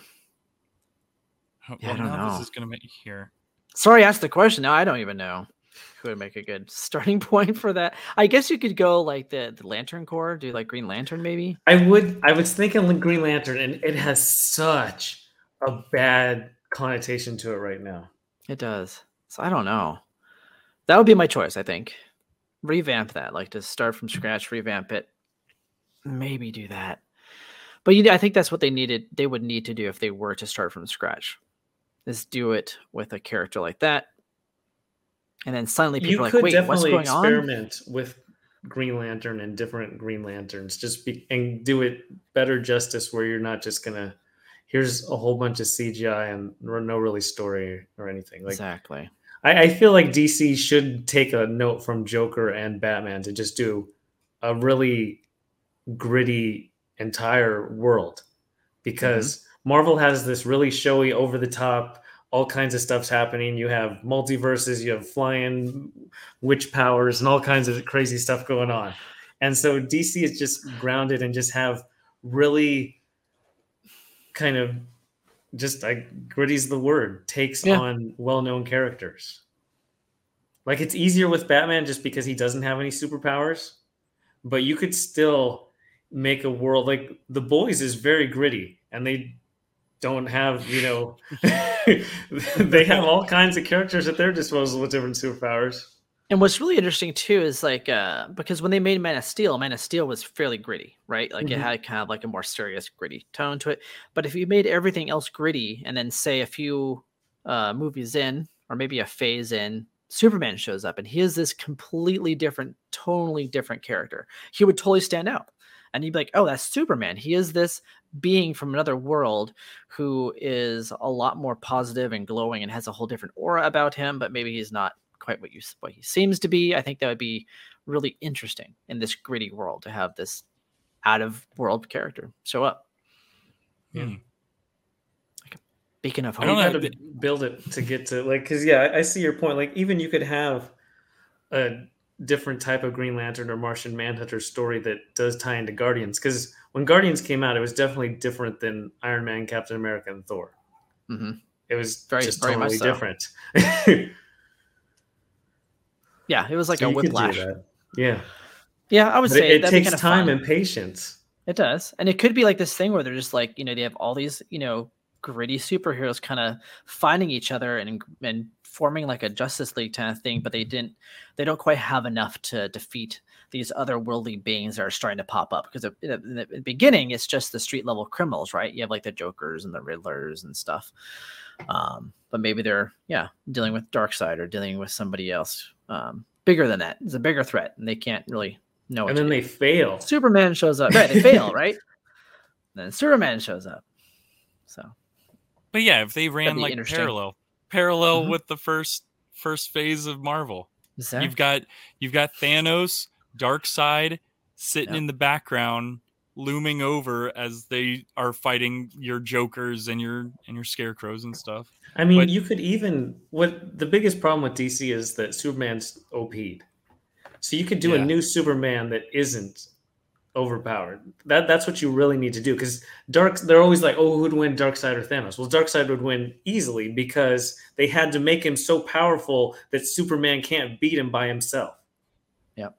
Yeah, I don't now know. this is gonna make you hear. Sorry, I asked the question. Now I don't even know who would make a good [laughs] starting point for that. I guess you could go like the, the Lantern Corps, do like Green Lantern maybe. I would. I was thinking Green Lantern, and it has such a bad connotation to it right now. It does. So I don't know. That would be my choice, I think. Revamp that, like to start from scratch, revamp it. Maybe do that. But you I think that's what they needed they would need to do if they were to start from scratch. Is do it with a character like that. And then suddenly people You are like, wait, what's definitely going on? experiment with Green Lantern and different Green Lanterns, just be and do it better justice, where you're not just gonna. Here's a whole bunch of CGI and no really story or anything. Like exactly. I, I feel like DC should take a note from Joker and Batman to just do a really gritty entire world mm-hmm. because Marvel has this really showy, over the top, all kinds of stuff's happening. You have multiverses, you have flying witch powers, and all kinds of crazy stuff going on. And so DC is just grounded and just have really kind of just like gritty's the word takes Yeah. on well-known characters like it's easier with batman just because he doesn't have any superpowers but you could still make a world like the boys is very gritty and they don't have you know [laughs] they have all kinds of characters at their disposal with different superpowers And what's really interesting too is like uh because when they made Man of Steel, Man of Steel was fairly gritty, right? Like it Mhm. had kind of like a more serious, gritty tone to it. But if you made everything else gritty and then say a few uh movies in, or maybe a phase in, Superman shows up and he is this completely different, totally different character. He would totally stand out. And you'd be like, oh, that's Superman. He is this being from another world who is a lot more positive and glowing and has a whole different aura about him, but maybe he's not quite what you what he seems to be. I think that would be really interesting in this gritty world to have this out of world character show up. Hmm. Speaking of hope. I don't hope, know. got to build it to get to like because yeah I, I see your point like even you could have a different type of green lantern or martian manhunter story that does tie into guardians because when guardians came out it was definitely different than iron man captain america and thor Mhm. It was Very- just very totally so. different. [laughs] Yeah, it was like So a you could do whiplash. Yeah, Yeah, I would but say it, it takes time fun. and patience. It does. And it could be like this thing where they're just like, you know, they have all these, you know, gritty superheroes kind of finding each other and and forming like a Justice League kind of thing, but they didn't they don't quite have enough to defeat these otherworldly beings that are starting to pop up because in the, beginning it's just the street level criminals, right? You have like the Jokers and the Riddlers and stuff. Um, but maybe they're yeah, dealing with Darkseid or dealing with somebody else um, bigger than that. It's a bigger threat and they can't really know what and to then do. they fail. Superman shows up. Right, they fail, right? [laughs] Then Superman shows up. So But yeah, if they ran like parallel, parallel Mhm. with the first first phase of Marvel, exactly. you've got you've got Thanos, Darkseid sitting Yeah. in the background, looming over as they are fighting your Jokers and your and your Scarecrows and stuff. I mean, But- you could even what the biggest problem with DC is that Superman's OP'd. So you could do Yeah. a new Superman that isn't overpowered. That that's what you really need to do because Dark they're always like, oh, who'd win Darkseid or Thanos? Well, Darkseid would win easily because they had to make him so powerful that Superman can't beat him by himself. Yep.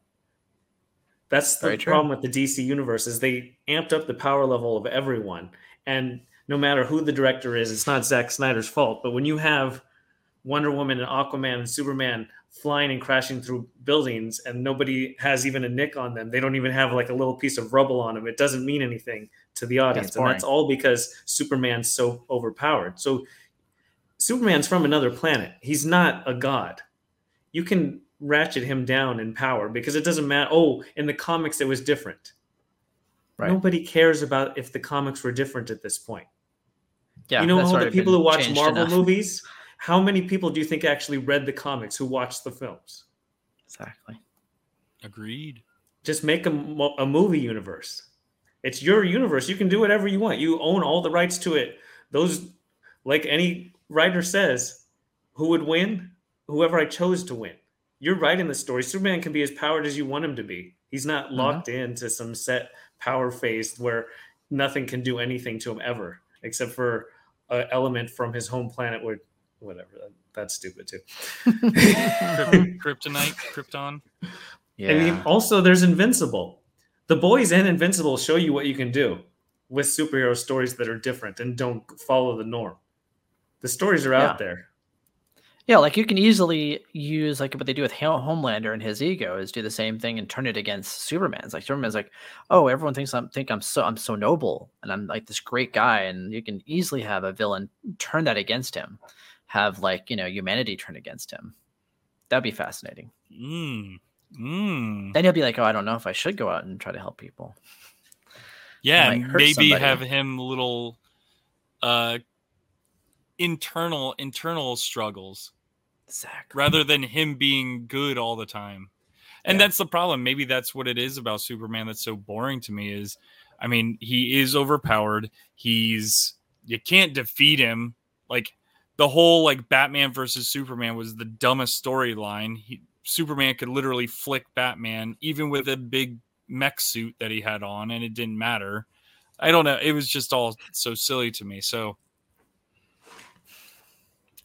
That's the Very true. problem with the DC universe is they amped up the power level of everyone. And no matter who the director is, it's not Zack Snyder's fault. But when you have Wonder Woman and Aquaman and Superman flying and crashing through buildings and nobody has even a nick on them, they don't even have like a little piece of rubble on them. It doesn't mean anything to the audience. and that's all because Superman's so overpowered. So Superman's from another planet. He's not a god. You can ratchet him down in power because it doesn't matter. Oh, in the comics, it was different. Right. Nobody cares about if the comics were different at this point. yeah, you know, that's all the people who watch Marvel enough. movies, how many people do you think actually read the comics who watched the films? Exactly. Agreed. Just make a, a movie universe. It's your universe. You can do whatever you want. You own all the rights to it. Those, like any writer says, who would win? Whoever I chose to win. You're writing the story. Superman can be as powered as you want him to be. He's not mm-hmm. locked into some set power phase where nothing can do anything to him ever, except for an element from his home planet. Where, whatever, that, that's stupid too. [laughs] Kryptonite, Krypton. Yeah. I mean, also there's Invincible. The boys and Invincible show you what you can do with superhero stories that are different and don't follow the norm. The stories are out Yeah. there. yeah, like you can easily use like what they do with Homelander and his ego is do the same thing and turn it against Superman's. Like Superman's like, oh, everyone thinks I'm think I'm so I'm so noble and I'm like this great guy, and you can easily have a villain turn that against him, have like you know humanity turn against him. That'd be fascinating. Mm. Mm. Then he'll be like, oh, I don't know if I should go out and try to help people. Yeah, might and hurt maybe somebody. have him little uh internal internal struggles Exactly. rather than him being good all the time. And Yeah. that's the problem. Maybe that's what it is about Superman that's so boring to me is I mean, he is overpowered. He's you can't defeat him. Like the whole like Batman versus Superman was the dumbest storyline. Superman could literally flick Batman even with a big mech suit that he had on and it didn't matter. I don't know. It was just all so silly to me. So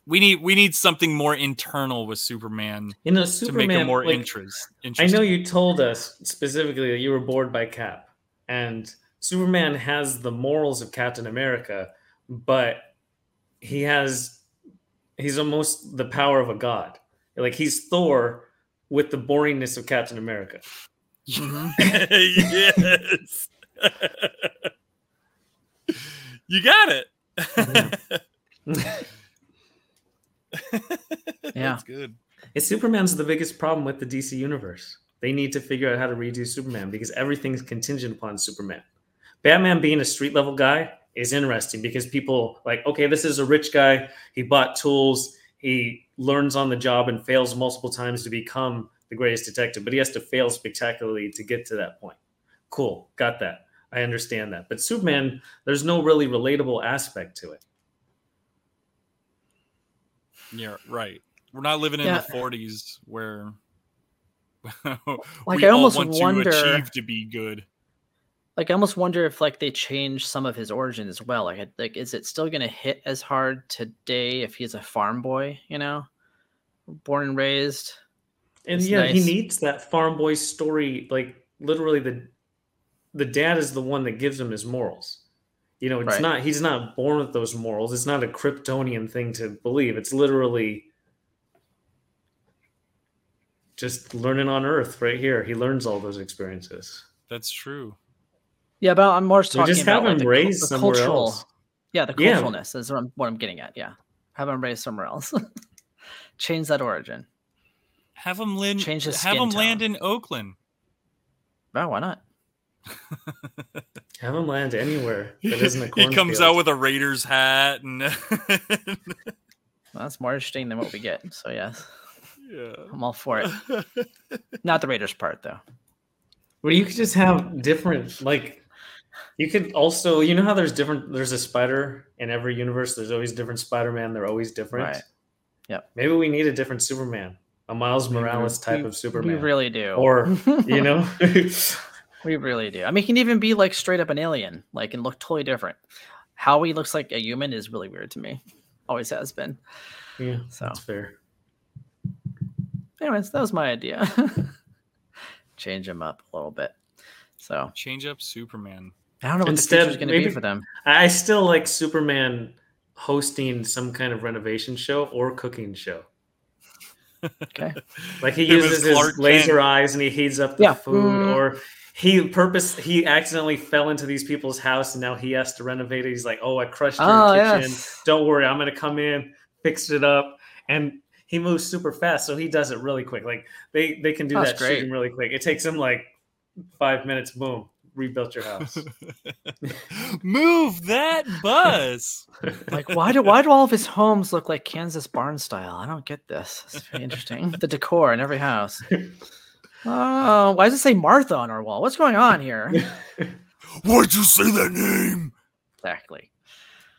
we need we need something more internal with Superman You know, to make him more like, interest. I know you told us specifically that you were bored by Cap, and Superman has the morals of Captain America, but he has he's almost the power of a god. Like he's Thor with the boringness of Captain America. Mm-hmm. [laughs] yes. [laughs] you got it. [laughs] Yeah. That's good. It's Superman's the biggest problem with the DC universe. They need to figure out how to redo Superman because everything's contingent upon Superman. Batman being a street level guy is interesting because people like, okay, this is a rich guy. He bought tools. He learns on the job and fails multiple times to become the greatest detective, but he has to fail spectacularly to get to that point. Cool, got that. I understand that. But Superman, there's no really relatable aspect to it. Yeah, right. We're not living in Yeah. the 40s where [laughs] Like, we I all almost want wonder- to achieve to be good. Like I almost wonder if like they change some of his origin as well. Like, like is it still gonna hit as hard today if he's a farm boy? You know, born and raised. And It's yeah, he needs that farm boy story. Like literally, the the dad is the one that gives him his morals. You know, it's Right. not he's not born with those morals. It's not a Kryptonian thing to believe. It's literally just learning on Earth right here. He learns all those experiences. That's true. Yeah, but I'm more So talking just about have like, him the, cul- raised the somewhere cultural. else. Yeah, the Yeah. culturalness is what I'm, what I'm getting at. Yeah, have him raised somewhere else. [laughs] Change that origin. Have him land. Change his have skin him land in Oakland. Oh, why not? [laughs] Have him land anywhere that isn't a [laughs] he comes cornfield. out with a Raiders hat and Well, that's more interesting than what we get. So yes, yeah. I'm all for it. Not the Raiders part though. Well, you could just have different like you could also you know how there's different there's a spider in every universe there's always different spider-man they're always different Right. Yep. maybe we need a different superman a miles We- morales type [laughs] we- of superman We really do. or [laughs] you know [laughs] we really do. I mean, he can even be like straight up an alien, like and look totally different. How he looks like a human is really weird to me. Always has been. yeah So. that's fair Anyways, that was my idea. Change him up a little bit. So Change up Superman. I don't know what Instead, the future's going to be for them. i still like superman hosting some kind of renovation show or cooking show Okay. [laughs] Like he uses his Clark laser Kent. eyes and he heats up the Yeah. food, Mm. or he purpose he accidentally fell into these people's house and now he has to renovate it. He's like, "Oh, I crushed your Oh, kitchen. yes. Don't worry, I'm gonna come in, fix it up." And he moves super fast, so he does it really quick. Like they they can do That's that great. shooting really quick. It takes him like five minutes. Boom, rebuilt your house. [laughs] Move that bus. Like, why do why do all of his homes look like Kansas barn style? I don't get this. It's very [laughs] interesting. the decor in every house. Oh, why does it say Martha on our wall? What's going on here? [laughs] Why'd you say that name? exactly.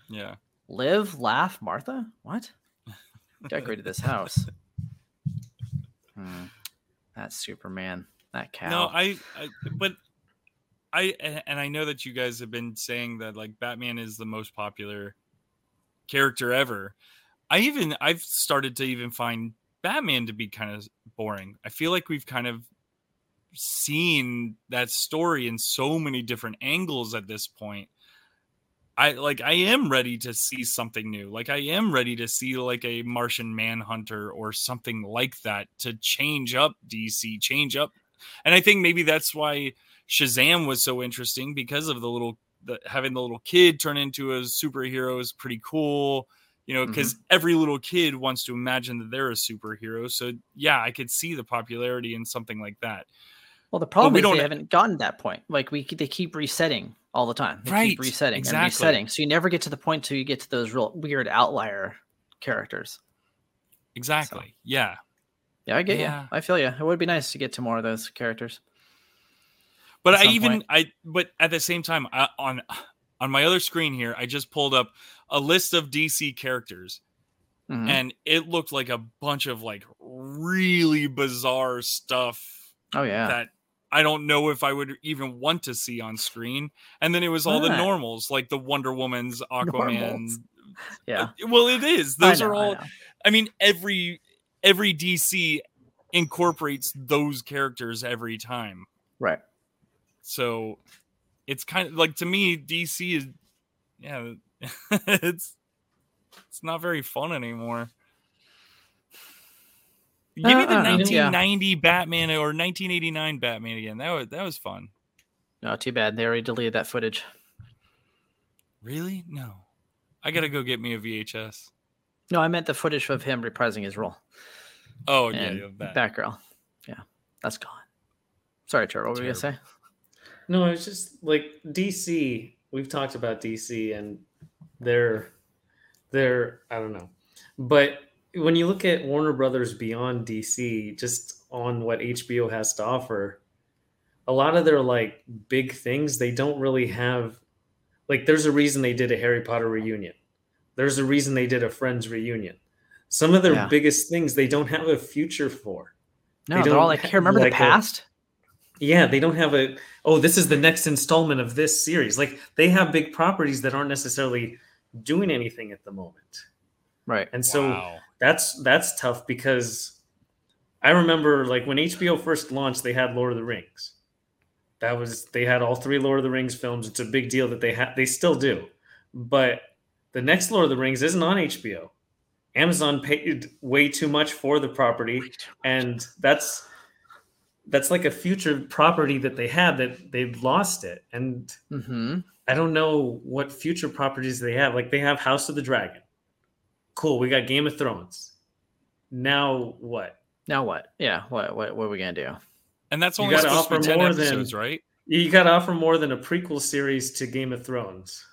Yeah. Live, laugh, Martha. What? Decorated this house. Hmm. That's Superman. That cow. No, I, I but I and I know that you guys have been saying that like Batman is the most popular character ever. I even I've started to even find Batman to be kind of boring. I feel like we've kind of seen that story in so many different angles at this point. I like I am ready to see something new. Like I am ready to see like a Martian Manhunter or something like that to change up DC, change up. And I think maybe that's why Shazam was so interesting because of the little the, having the little kid turn into a superhero is pretty cool. You know, mm-hmm. because every little kid wants to imagine that they're a superhero. So yeah, I could see the popularity in something like that. well, the problem we is don't- they haven't gotten that point. Like we, they keep resetting all the time. They Right, keep resetting exactly. and resetting. So you never get to the point till you get to those real weird outlier characters. Exactly. Yeah. Yeah, I get Yeah. you. I feel you. It would be nice to get to more of those characters. But at I even point. I but at the same time I, on on my other screen here I just pulled up a list of DC characters Mhm. and it looked like a bunch of like really bizarre stuff oh yeah. that I don't know if I would even want to see on screen. And then it was all the normals like the Wonder Woman's, Aquaman. Normals. [laughs] yeah. Uh, Well, it is. Those are know, I all know. I mean every every DC incorporates those characters every time. right. So it's kind of like to me, DC is yeah, [laughs] it's it's not very fun anymore. Give me Uh, the I don't know. Yeah. 1990 Batman or 1989 Batman again. That was that was fun. No, too bad. They already deleted that footage. Really? No. I gotta go get me a VHS. No, I meant the footage of him reprising his role. Oh yeah, and yeah that. Batgirl. Yeah, that's gone. Sorry, Trevor. What were you gonna say? No, it's just like DC. We've talked about DC and their their I don't know. But when you look at Warner Brothers beyond DC, just on what HBO has to offer, a lot of their like big things, they don't really have like there's a reason they did a Harry Potter reunion. There's a reason they did a Friends reunion. Some of their Yeah. biggest things they don't have a future for. No, They they're all like, here, remember like the past? Yeah, they don't have a oh, this is the next installment of this series. Like they have big properties that aren't necessarily doing anything at the moment. Right. And so Wow. that's that's tough because I remember like when HBO first launched, they had Lord of the Rings. That was they had all three Lord of the Rings films. It's a big deal that they have they still do. But the next Lord of the Rings isn't on HBO. Amazon paid way too much for the property, and that's that's like a future property that they had that they've lost it. And Mm-hmm. I don't know what future properties they have. Like they have House of the Dragon. Cool. We got Game of Thrones. Now what? Now what? Yeah. What? What? What are we gonna do? And that's You only gotta supposed to be offer 10 more than- right? You got to offer more than a prequel series to Game of Thrones.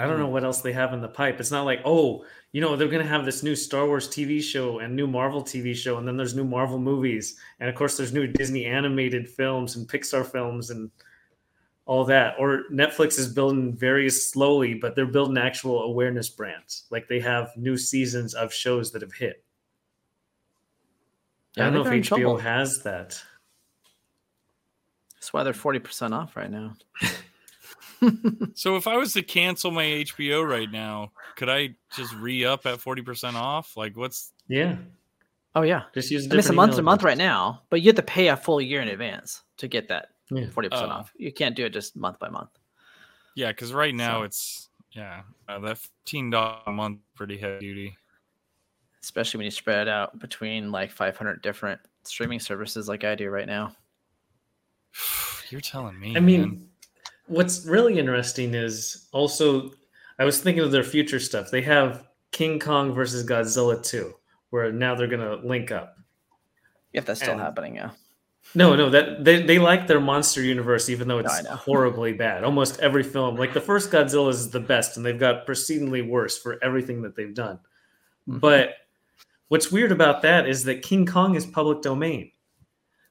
I don't know what else they have in the pipe. It's not like, oh, you know, they're going to have this new Star Wars TV show and new Marvel TV show, and then there's new Marvel movies, and of course, there's new Disney animated films and Pixar films and all that. Or Netflix is building very slowly, but they're building actual awareness brands. Like they have new seasons of shows that have hit. Yeah, I don't know if HBO trouble. has that. That's why they're forty percent off right now. [laughs] [laughs] So if I was to cancel my HBO right now, could I just re up at 40% off? Like what's Yeah, Oh yeah. just use. I mean, it's a month to email month right now, but you have to pay a full year in advance to get that Yeah. forty percent Oh. off. You can't do it just month by month. yeah, because right now So- it's yeah, uh, that $15 a month pretty heavy duty. especially when you spread it out between like 500 different streaming services like I do right now. [sighs] You're telling me. I mean, man. What's really interesting is also, I was thinking of their future stuff. They have King Kong versus Godzilla 2, where now they're going to link up. If that's still And- happening, yeah. No, no, that they, they like their monster universe, even though it's know. horribly bad. Almost every film, like the first Godzilla is the best, and they've got proceedingly worse for everything that they've done. Mhm. But what's weird about that is that King Kong is public domain.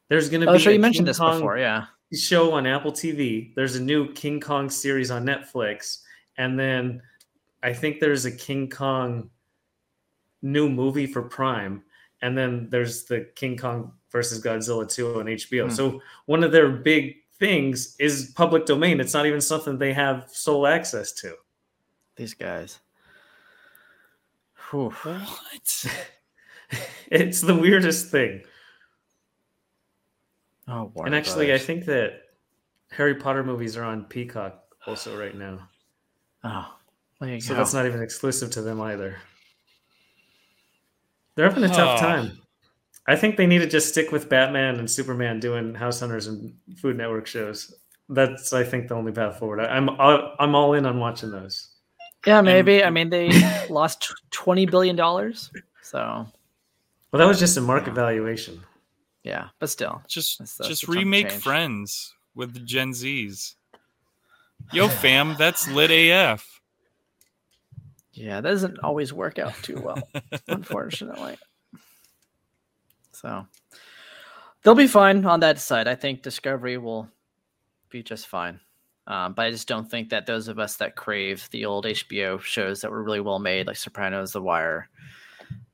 There's going to Oh, be sure, a you mentioned King this Kong before, yeah. Show on Apple TV. There's a new King Kong series on Netflix, and then I think there's a King Kong new movie for Prime, and then there's the King Kong versus Godzilla 2 on HBO. Hmm. So one of their big things is public domain. It's not even something they have sole access to. These guys. Whew. what? [laughs] It's the weirdest thing. Oh, Warner and actually, Brothers. I think that Harry Potter movies are on Peacock also right now. Oh, there you So go. that's not even exclusive to them either. They're having a tough Huh. time. I think they need to just stick with Batman and Superman doing House Hunters and Food Network shows. That's I think the only path forward. I, I'm all, I'm all in on watching those. yeah, maybe. I [laughs] mean, they lost twenty billion dollars, so Well, that was just a market valuation. Yeah. But still, Just That's- that's just a chunk of remake. Friends with the Gen Zs. Yo, [laughs] fam, that's lit AF. yeah, that doesn't always work out too well, unfortunately. So they'll be fine on that side. I think Discovery will be just fine. Um, but I just don't think that those of us that crave the old HBO shows that were really well made, like Sopranos, The Wire,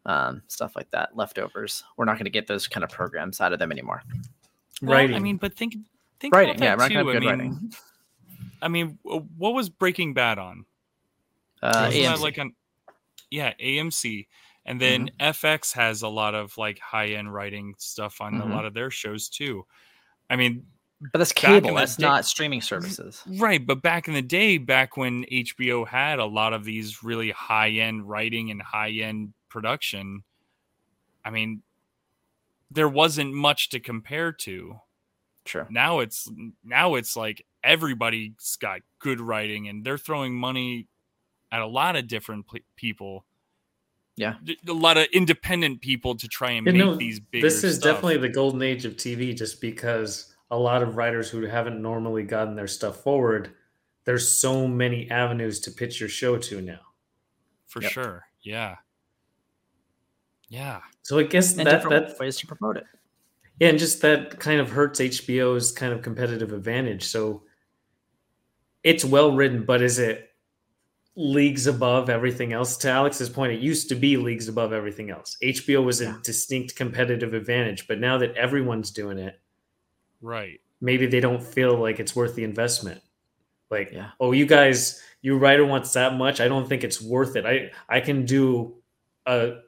um, stuff like that, leftovers, we're not going to get those kind of programs out of them anymore. Well, Writing. I mean, but think think Writing, about yeah, we're not too. gonna I have good mean, writing. I mean, what was Breaking Bad on? Uh, AMC. like on yeah AMC, and then FX has a lot of like high end writing stuff on Mhm. a lot of their shows too. I mean, but that's cable. That's day- not streaming services. right, but back in the day, back when HBO had a lot of these really high end writing and high end production, I mean, there wasn't much to compare to. Sure. now it's now it's like everybody's got good writing and they're throwing money at a lot of different pl- people Yeah. D- a lot of independent people to try and You make know, these bigger this is stuff. definitely the golden age of TV, just because a lot of writers who haven't normally gotten their stuff forward, there's so many avenues to pitch your show to now. for Yep. sure yeah yeah So I guess And that that ways to promote it. Yeah, and just that kind of hurts HBO's kind of competitive advantage. So it's well written, but is it leagues above everything else. To Alex's point, it used to be leagues above everything else. HBO was a distinct competitive advantage, but now that everyone's doing it, Right. maybe they don't feel like it's worth the investment. Like, Yeah. oh, you guys, your writer wants that much. I don't think it's worth it. I I can do a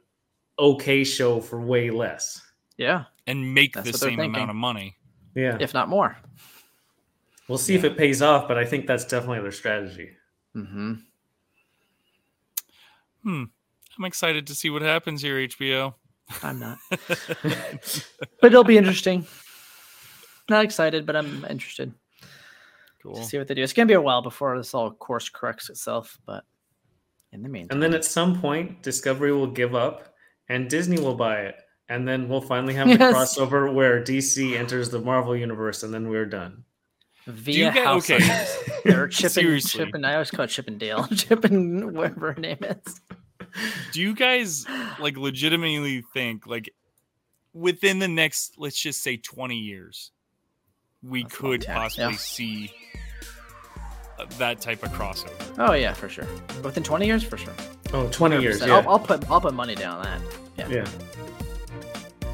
okay show for way less. Yeah, And make That's the same amount of money. Yeah, if not more. we'll see if it pays off, but I think that's definitely their strategy. Mm-hmm. Hmm. I'm excited to see what happens here, HBO. I'm not, [laughs] [laughs] but it'll be interesting. Not excited, but I'm interested Cool. to see what they do. It's gonna be a while before this all course corrects itself, but in the meantime, And then at some point, Discovery will give up and Disney will buy it. And then we'll finally have the Yes. crossover where DC enters the Marvel universe and then we're done. via get- House okay. Hunters. [laughs] They're chipping, Seriously. chipping. I always call it Chippendale, [laughs] chipping whatever her name is. Do you guys like legitimately think like within the next let's just say 20 years we That's could possibly yeah. see uh, that type of crossover? Oh yeah, for sure. Within 20 years, for sure. Oh, 20 years. 100%. Yeah. I'll, I'll put I'll put money down on that. yeah.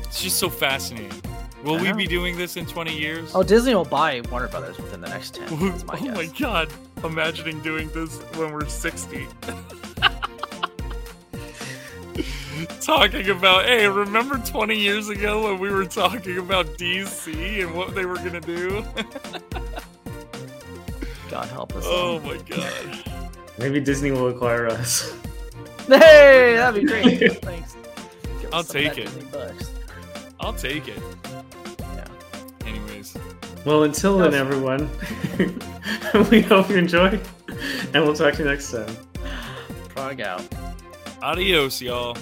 It's just so fascinating. Will we be doing this in 20 years? Oh, Disney will buy Warner Brothers within the next 10. oh That's my [laughs] oh my guess. god. Imagining doing this when we're 60. [laughs] talking about, hey, remember 20 years ago when we were talking about DC and what they were going to do? God help us. oh my god. [laughs] Maybe Disney will acquire us. [laughs] Hey, that'd be [laughs] great. Thanks. I'll some of that take it. I'll take it. Yeah. Anyways, Well, until then, everyone, [laughs] we hope you enjoy, and we'll talk to you next time. Frog out. adios, y'all.